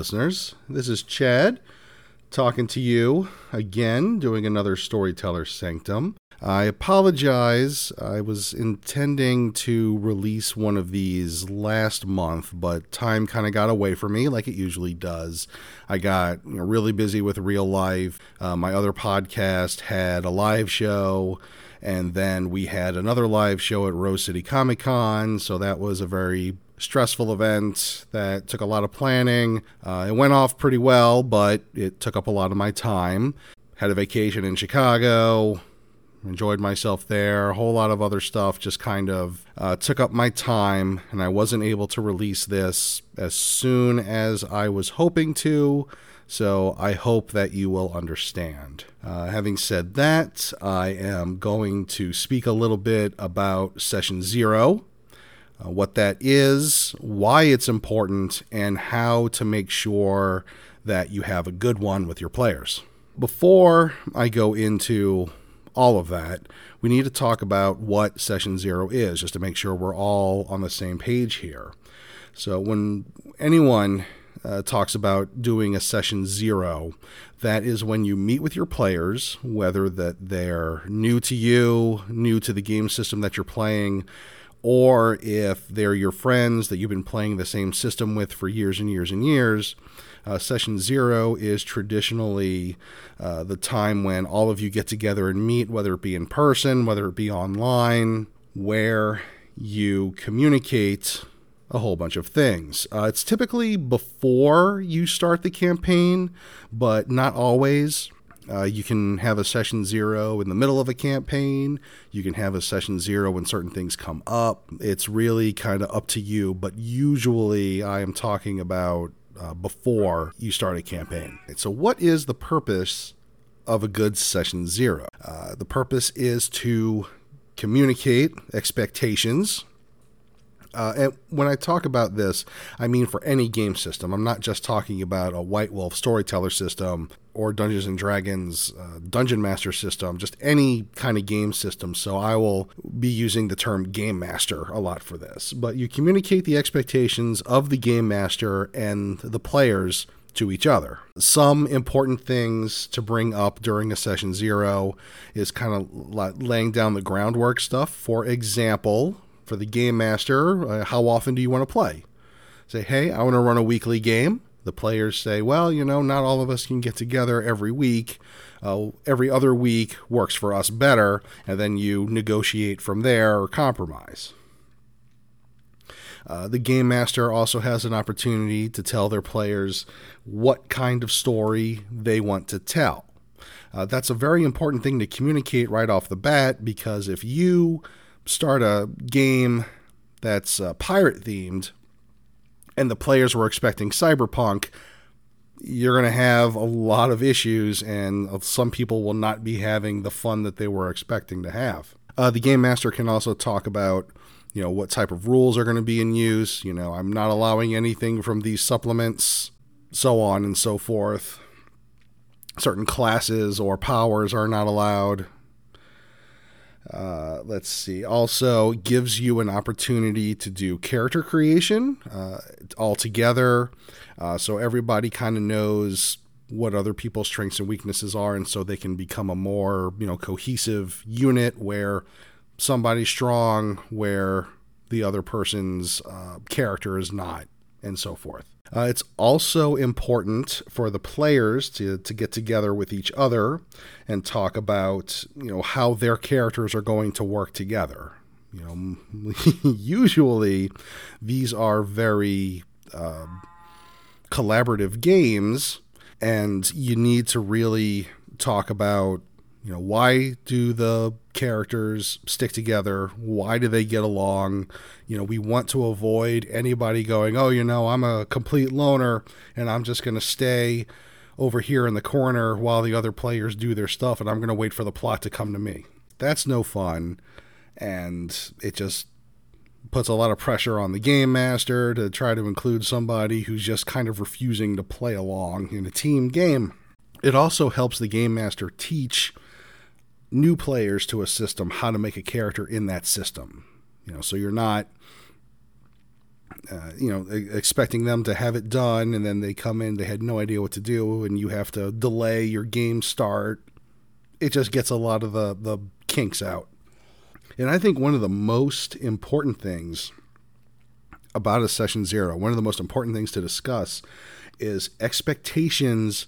Listeners. This is Chad talking to you again, doing another Storyteller Sanctum. I apologize. I was intending to release one of these last month, but time kind of got away from me like it usually does. I got you know, really busy with real life. Uh, my other podcast had a live show, and then we had another live show at Rose City Comic Con, so that was a very stressful event that took a lot of planning. Uh, it went off pretty well, but it took up a lot of my time. Had a vacation in Chicago, enjoyed myself there. A whole lot of other stuff just kind of uh, took up my time, and I wasn't able to release this as soon as I was hoping to. So I hope that you will understand. Uh, having said that, I am going to speak a little bit about session zero, uh, what that is, why it's important, and how to make sure that you have a good one with your players. Before I go into all of that, we need to talk about what session zero is, just to make sure we're all on the same page here. So, when anyone uh, talks about doing a session zero, that is when you meet with your players, whether that they're new to you, new to the game system that you're playing, or if they're your friends that you've been playing the same system with for years and years and years uh, session zero is traditionally uh, the time when all of you get together and meet, whether it be in person, whether it be online, where you communicate a whole bunch of things. Uh, it's typically before you start the campaign, but not always. Uh, you can have a session zero in the middle of a campaign. You can have a session zero when certain things come up. It's really kind of up to you, but usually I am talking about uh, before you start a campaign. So, what is the purpose of a good session zero? Uh, the purpose is to communicate expectations. Uh, and when I talk about this, I mean for any game system. I'm not just talking about a White Wolf storyteller system or Dungeons and Dragons uh, Dungeon Master system, just any kind of game system. So I will be using the term Game Master a lot for this. But you communicate the expectations of the Game Master and the players to each other. Some important things to bring up during a session zero is kind of laying down the groundwork stuff. For example, for the Game Master, uh, how often do you want to play? Say, hey, I want to run a weekly game the players say, well, you know, not all of us can get together every week. Uh, every other week works for us better, and then you negotiate from there or compromise. Uh, the game master also has an opportunity to tell their players what kind of story they want to tell. Uh, that's a very important thing to communicate right off the bat because if you start a game that's uh, pirate themed and the players were expecting cyberpunk, you're going to have a lot of issues, and some people will not be having the fun that they were expecting to have. Uh, the game master can also talk about, you know, what type of rules are going to be in use. You know, I'm not allowing anything from these supplements, so on and so forth. Certain classes or powers are not allowed. Uh, let's see. Also, gives you an opportunity to do character creation uh, all together, uh, so everybody kind of knows what other people's strengths and weaknesses are, and so they can become a more you know cohesive unit where somebody's strong, where the other person's uh, character is not, and so forth. Uh, it's also important for the players to, to get together with each other and talk about you know how their characters are going to work together. You know, usually these are very uh, collaborative games, and you need to really talk about you know why do the characters stick together? Why do they get along? You know we want to avoid anybody going oh you know i'm a complete loner and i'm just going to stay over here in the corner while the other players do their stuff and i'm going to wait for the plot to come to me. That's no fun. And it just puts a lot of pressure on the game master to try to include somebody who's just kind of refusing to play along in a team game. It also helps the game master teach new players to a system how to make a character in that system. You know, so you're not uh, you know, expecting them to have it done, and then they come in, they had no idea what to do, and you have to delay your game start. It just gets a lot of the, the kinks out. And I think one of the most important things about a session zero, one of the most important things to discuss is expectations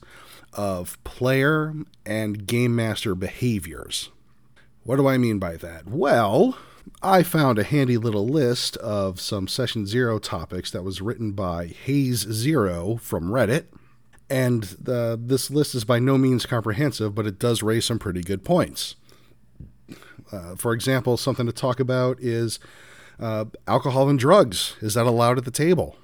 of player and game master behaviors. What do I mean by that? Well, I found a handy little list of some session zero topics that was written by Haze Zero from Reddit. And the, this list is by no means comprehensive, but it does raise some pretty good points. Uh, for example, something to talk about is uh, alcohol and drugs. Is that allowed at the table?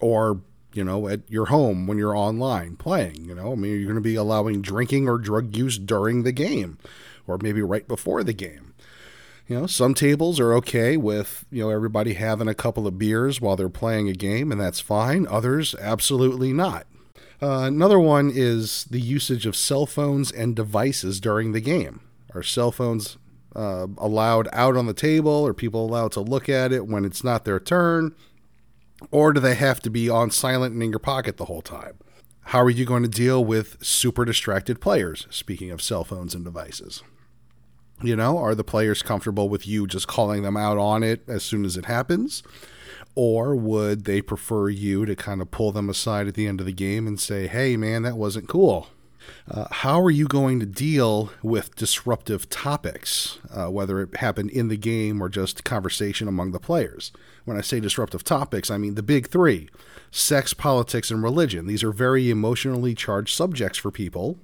Or, you know, at your home when you're online playing? You know, I mean, you're going to be allowing drinking or drug use during the game, or maybe right before the game. You know, some tables are okay with, you know, everybody having a couple of beers while they're playing a game, and that's fine. Others, absolutely not. Uh, another one is the usage of cell phones and devices during the game. Are cell phones uh, allowed out on the table? Are people allowed to look at it when it's not their turn? Or do they have to be on silent and in your pocket the whole time? How are you going to deal with super distracted players? Speaking of cell phones and devices. You know, are the players comfortable with you just calling them out on it as soon as it happens? Or would they prefer you to kind of pull them aside at the end of the game and say, hey, man, that wasn't cool? Uh, how are you going to deal with disruptive topics, uh, whether it happened in the game or just conversation among the players? When I say disruptive topics, I mean the big three sex, politics, and religion. These are very emotionally charged subjects for people,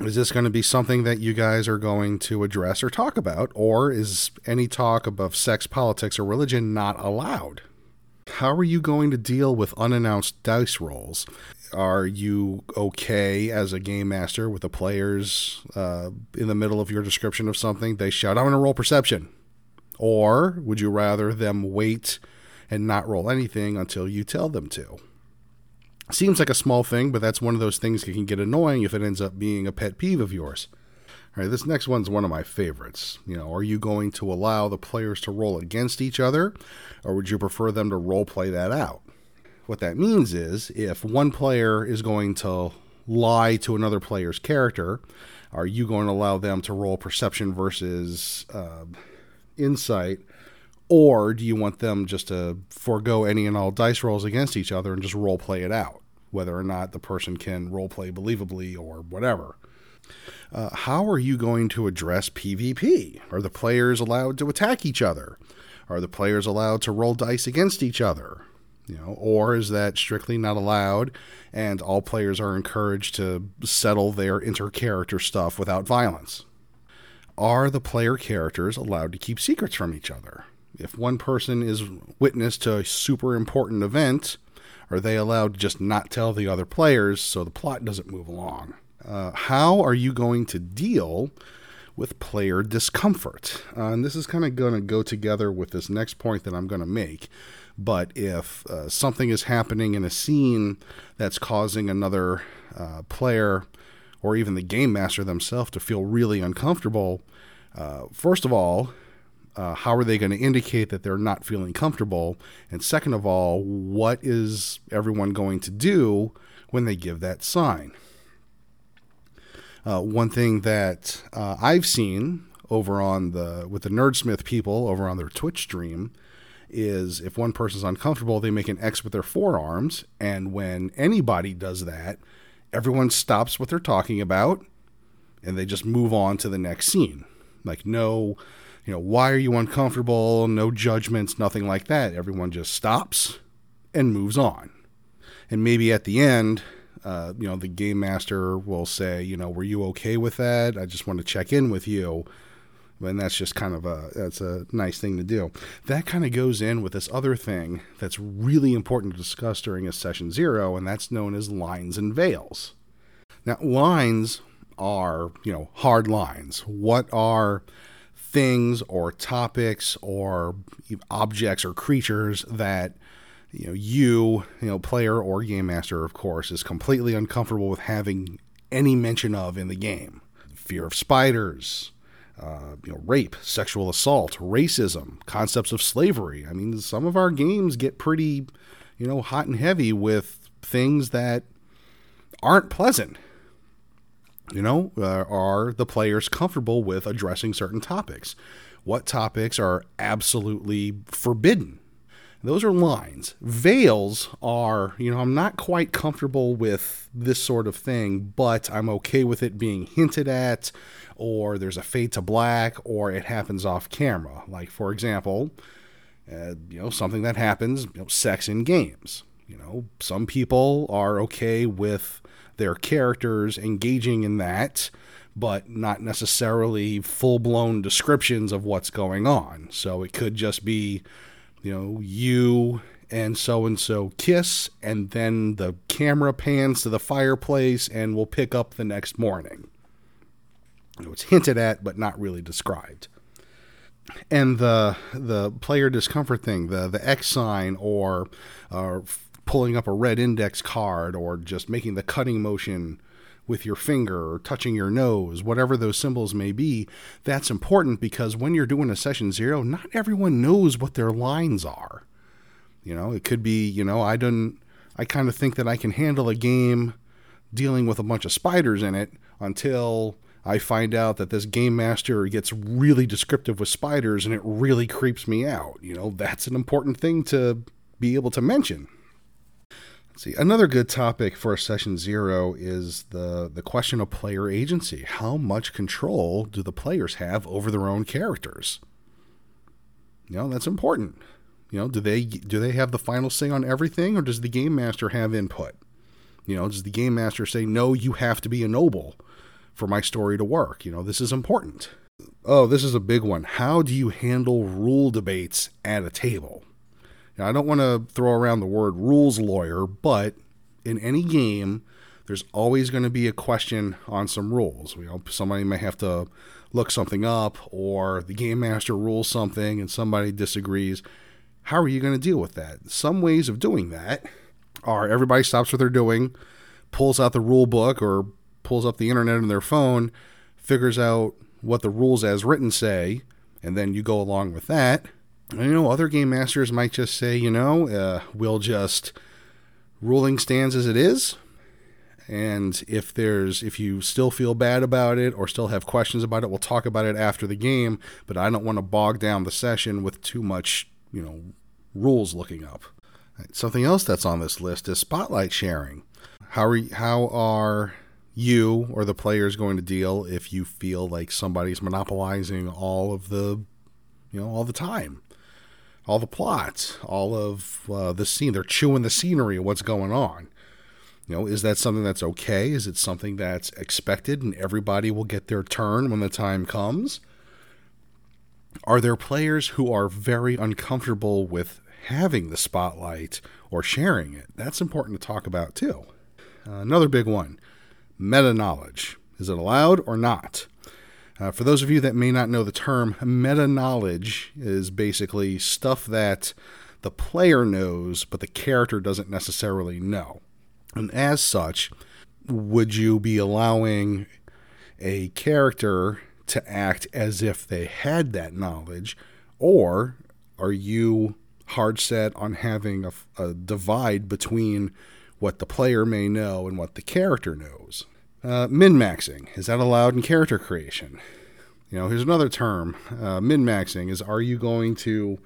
is this going to be something that you guys are going to address or talk about? Or is any talk about sex, politics, or religion not allowed? How are you going to deal with unannounced dice rolls? Are you okay as a game master with the players uh, in the middle of your description of something? They shout, I'm going to roll perception. Or would you rather them wait and not roll anything until you tell them to? Seems like a small thing, but that's one of those things that can get annoying if it ends up being a pet peeve of yours. All right, this next one's one of my favorites. You know, are you going to allow the players to roll against each other, or would you prefer them to role play that out? What that means is if one player is going to lie to another player's character, are you going to allow them to roll perception versus uh, insight? Or do you want them just to forego any and all dice rolls against each other and just role play it out, whether or not the person can role play believably or whatever? Uh, how are you going to address PvP? Are the players allowed to attack each other? Are the players allowed to roll dice against each other? You know, or is that strictly not allowed and all players are encouraged to settle their inter-character stuff without violence? Are the player characters allowed to keep secrets from each other? if one person is witness to a super important event, are they allowed to just not tell the other players so the plot doesn't move along? Uh, how are you going to deal with player discomfort? Uh, and this is kind of going to go together with this next point that I'm going to make. But if uh, something is happening in a scene that's causing another uh, player or even the game master themselves to feel really uncomfortable, uh, first of all, uh, how are they going to indicate that they're not feeling comfortable? And second of all, what is everyone going to do when they give that sign? Uh, one thing that uh, I've seen over on the with the Nerdsmith people over on their Twitch stream is if one person's uncomfortable, they make an X with their forearms, and when anybody does that, everyone stops what they're talking about, and they just move on to the next scene. Like no you know, why are you uncomfortable? No judgments, nothing like that. Everyone just stops and moves on. And maybe at the end, uh, you know, the game master will say, you know, were you okay with that? I just want to check in with you. And that's just kind of a that's a nice thing to do. That kind of goes in with this other thing that's really important to discuss during a session zero, and that's known as lines and veils. Now, lines are, you know, hard lines. What are things or topics or objects or creatures that you know you you know player or game master of course is completely uncomfortable with having any mention of in the game fear of spiders uh, you know, rape, sexual assault, racism, concepts of slavery. I mean, some of our games get pretty, you know, hot and heavy with things that aren't pleasant. You know, uh, are the players comfortable with addressing certain topics? What topics are absolutely forbidden? Those are lines. Veils are, you know, I'm not quite comfortable with this sort of thing, but I'm okay with it being hinted at, or there's a fade to black, or it happens off camera. Like, for example, uh, you know, something that happens, you know, sex in games. You know, some people are okay with their characters engaging in that, but not necessarily full blown descriptions of what's going on. So it could just be you know, you and so and so kiss, and then the camera pans to the fireplace and we'll pick up the next morning. It's hinted at, but not really described. And the the player discomfort thing, the the X sign, or uh, pulling up a red index card, or just making the cutting motion with your finger or touching your nose, whatever those symbols may be, that's important because when you're doing a session zero, not everyone knows what their lines are. You know, it could be, you know, I don't, I kind of think that I can handle a game dealing with a bunch of spiders in it until I find out that this game master gets really descriptive with spiders and it really creeps me out. You know, that's an important thing to be able to mention. Let's see another good topic for session zero is the the question of player agency. How much control do the players have over their own characters? You know that's important. You know do they do they have the final say on everything or does the game master have input? You know does the game master say no you have to be a noble for my story to work you know this is important oh this is a big one how do you handle rule debates at a table now, I don't want to throw around the word rules lawyer, but in any game, there's always going to be a question on some rules. You know, somebody may have to look something up, or the game master rules something and somebody disagrees. How are you going to deal with that? Some ways of doing that are everybody stops what they're doing, pulls out the rule book or pulls up the internet on their phone, figures out what the rules as written say, and then you go along with that you know, other game masters might just say, you know, uh, we'll just ruling stands as it is. And if there's if you still feel bad about it or still have questions about it, we'll talk about it after the game. But I don't want to bog down the session with too much, you know, rules looking up. Something else that's on this list is spotlight sharing. How are how are you or the players going to deal if you feel like somebody's monopolizing all of the, you know, all the time? all the plots, all of uh, the scene. They're chewing the scenery of what's going on. You know, is that something that's okay? Is it something that's expected and everybody will get their turn when the time comes? Are there players who are very uncomfortable with having the spotlight or sharing it? That's important to talk about too. Uh, another big one meta knowledge. Is it allowed or not? Uh, for those of you that may not know the term, meta knowledge is basically stuff that the player knows, but the character doesn't necessarily know. And as such, would you be allowing a character to act as if they had that knowledge, or are you hard set on having a, a divide between what the player may know and what the character knows? Uh, min maxing is that allowed in character creation? You know, here's another term. Uh, min maxing is are you going to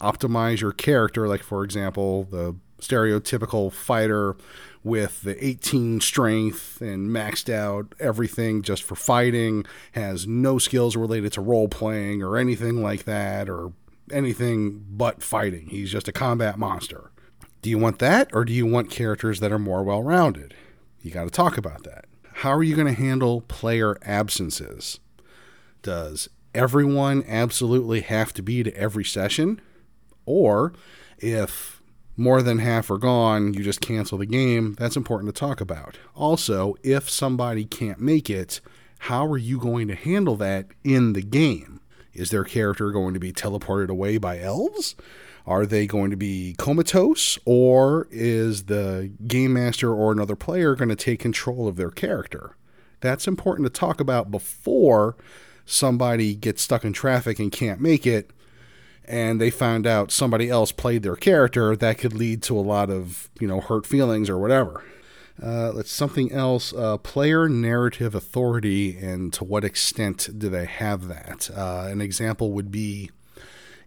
optimize your character, like, for example, the stereotypical fighter with the 18 strength and maxed out everything just for fighting, has no skills related to role playing or anything like that, or anything but fighting. He's just a combat monster. Do you want that, or do you want characters that are more well rounded? You got to talk about that. How are you going to handle player absences? Does everyone absolutely have to be to every session? Or if more than half are gone, you just cancel the game. That's important to talk about. Also, if somebody can't make it, how are you going to handle that in the game? Is their character going to be teleported away by elves? Are they going to be comatose? Or is the game master or another player going to take control of their character? That's important to talk about before somebody gets stuck in traffic and can't make it, and they found out somebody else played their character, that could lead to a lot of, you know, hurt feelings or whatever. Uh, let's something else. Uh, player narrative authority, and to what extent do they have that? Uh, an example would be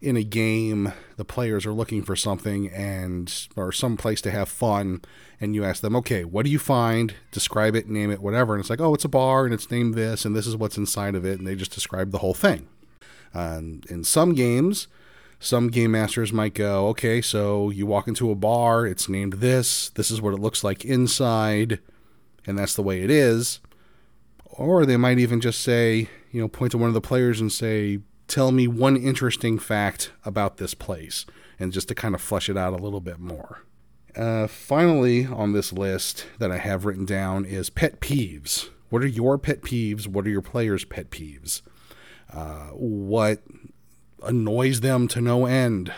in a game, the players are looking for something and or some place to have fun, and you ask them, okay, what do you find? Describe it, name it, whatever. And it's like, oh, it's a bar, and it's named this, and this is what's inside of it, and they just describe the whole thing. Um, in some games, some game masters might go, okay, so you walk into a bar, it's named this, this is what it looks like inside, and that's the way it is. Or they might even just say, you know, point to one of the players and say, tell me one interesting fact about this place, and just to kind of flesh it out a little bit more. Uh, finally, on this list that I have written down is pet peeves. What are your pet peeves? What are your players' pet peeves? Uh, what annoys them to no end.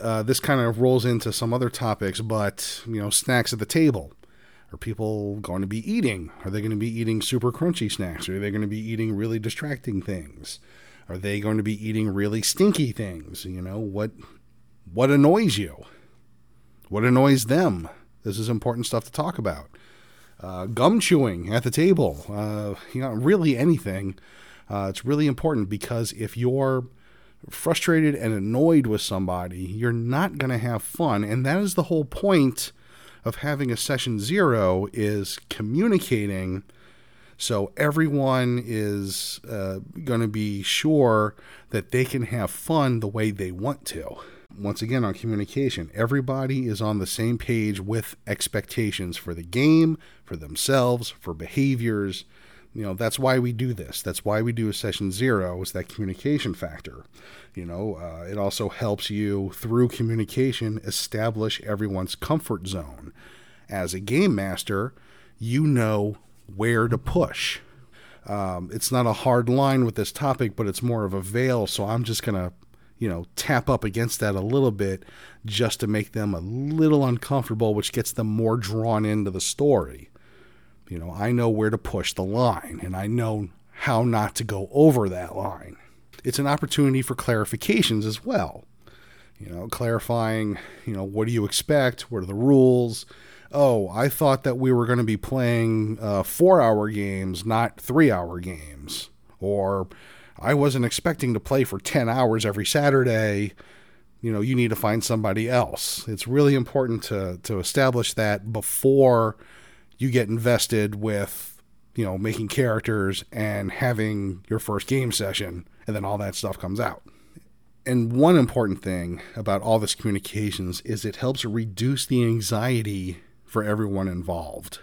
Uh, this kind of rolls into some other topics, but you know, snacks at the table. Are people going to be eating? Are they going to be eating super crunchy snacks? Are they going to be eating really distracting things? Are they going to be eating really stinky things? You know, what what annoys you? What annoys them? This is important stuff to talk about. Uh, gum chewing at the table. Uh, you know, really anything. Uh, it's really important because if you're frustrated and annoyed with somebody, you're not going to have fun. And that is the whole point of having a session zero is communicating so everyone is uh, going to be sure that they can have fun the way they want to. Once again, on communication, everybody is on the same page with expectations for the game, for themselves, for behaviors, you know that's why we do this. That's why we do a session zero is that communication factor. You know uh, it also helps you through communication establish everyone's comfort zone. As a game master you know where to push um, it's not a hard line with this topic but it's more of a veil so i'm just going to you know tap up against that a little bit just to make them a little uncomfortable which gets them more drawn into the story you know, I know where to push the line and I know how not to go over that line. It's an opportunity for clarifications as well. You know, clarifying, you know, what do you expect? What are the rules? Oh, I thought that we were going to be playing uh, four hour games, not three hour games. Or I wasn't expecting to play for 10 hours every Saturday. You know, you need to find somebody else. It's really important to, to establish that before you get invested with you know making characters and having your first game session and then all that stuff comes out and one important thing about all this communications is it helps reduce the anxiety for everyone involved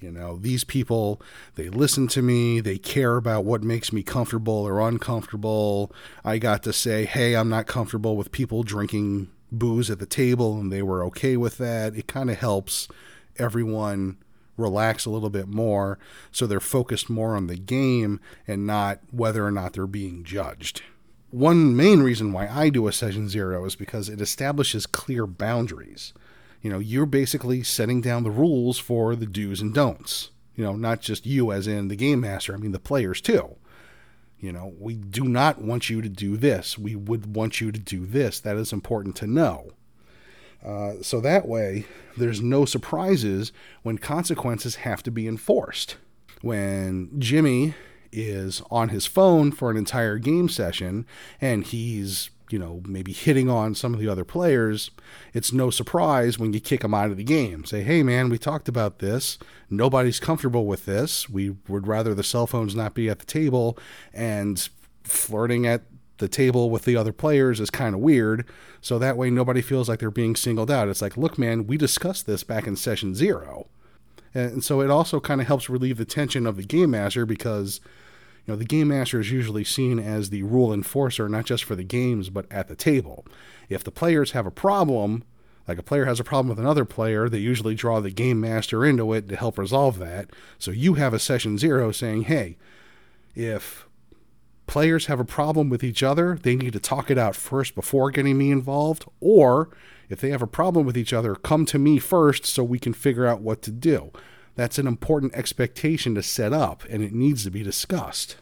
you know these people they listen to me they care about what makes me comfortable or uncomfortable i got to say hey i'm not comfortable with people drinking booze at the table and they were okay with that it kind of helps everyone relax a little bit more so they're focused more on the game and not whether or not they're being judged. One main reason why I do a session zero is because it establishes clear boundaries. You know, you're basically setting down the rules for the do's and don'ts. You know, not just you as in the game master, I mean the players too. You know, we do not want you to do this. We would want you to do this. That is important to know. Uh, so that way, there's no surprises when consequences have to be enforced. When Jimmy is on his phone for an entire game session and he's, you know, maybe hitting on some of the other players, it's no surprise when you kick him out of the game. Say, hey, man, we talked about this. Nobody's comfortable with this. We would rather the cell phones not be at the table and flirting at the table with the other players is kind of weird. So that way nobody feels like they're being singled out. It's like, look, man, we discussed this back in session zero. And so it also kind of helps relieve the tension of the game master because, you know, the game master is usually seen as the rule enforcer, not just for the games, but at the table. If the players have a problem, like a player has a problem with another player, they usually draw the game master into it to help resolve that. So you have a session zero saying, hey, if players have a problem with each other, they need to talk it out first before getting me involved. Or if they have a problem with each other, come to me first so we can figure out what to do. That's an important expectation to set up, and it needs to be discussed.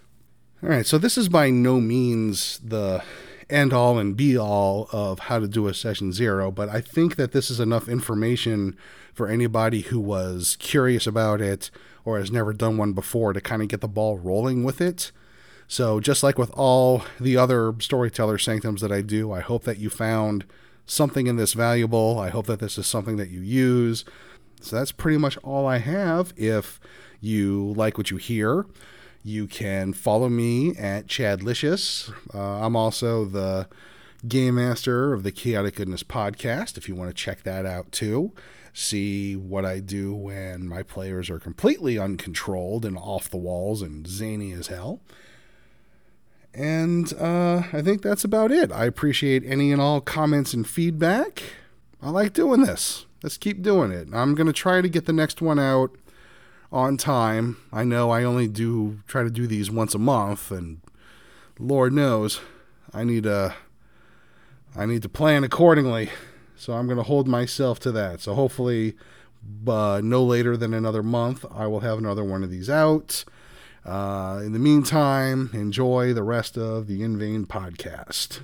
All right, so this is by no means the end all and be all of how to do a session zero, but I think that this is enough information for anybody who was curious about it or has never done one before to kind of get the ball rolling with it. So, just like with all the other storyteller sanctums that I do, I hope that you found something in this valuable. I hope that this is something that you use. So, that's pretty much all I have. If you like what you hear, you can follow me at Chadlicious. Uh, I'm also the game master of the Chaotic Goodness podcast. If you want to check that out too, see what I do when my players are completely uncontrolled and off the walls and zany as hell. And uh, I think that's about it. I appreciate any and all comments and feedback. I like doing this. Let's keep doing it. I'm going to try to get the next one out on time. I know I only do try to do these once a month, and Lord knows I need a I need to plan accordingly. So I'm going to hold myself to that. So hopefully, uh, no later than another month, I will have another one of these out. Uh, in the meantime, enjoy the rest of the In Vain podcast.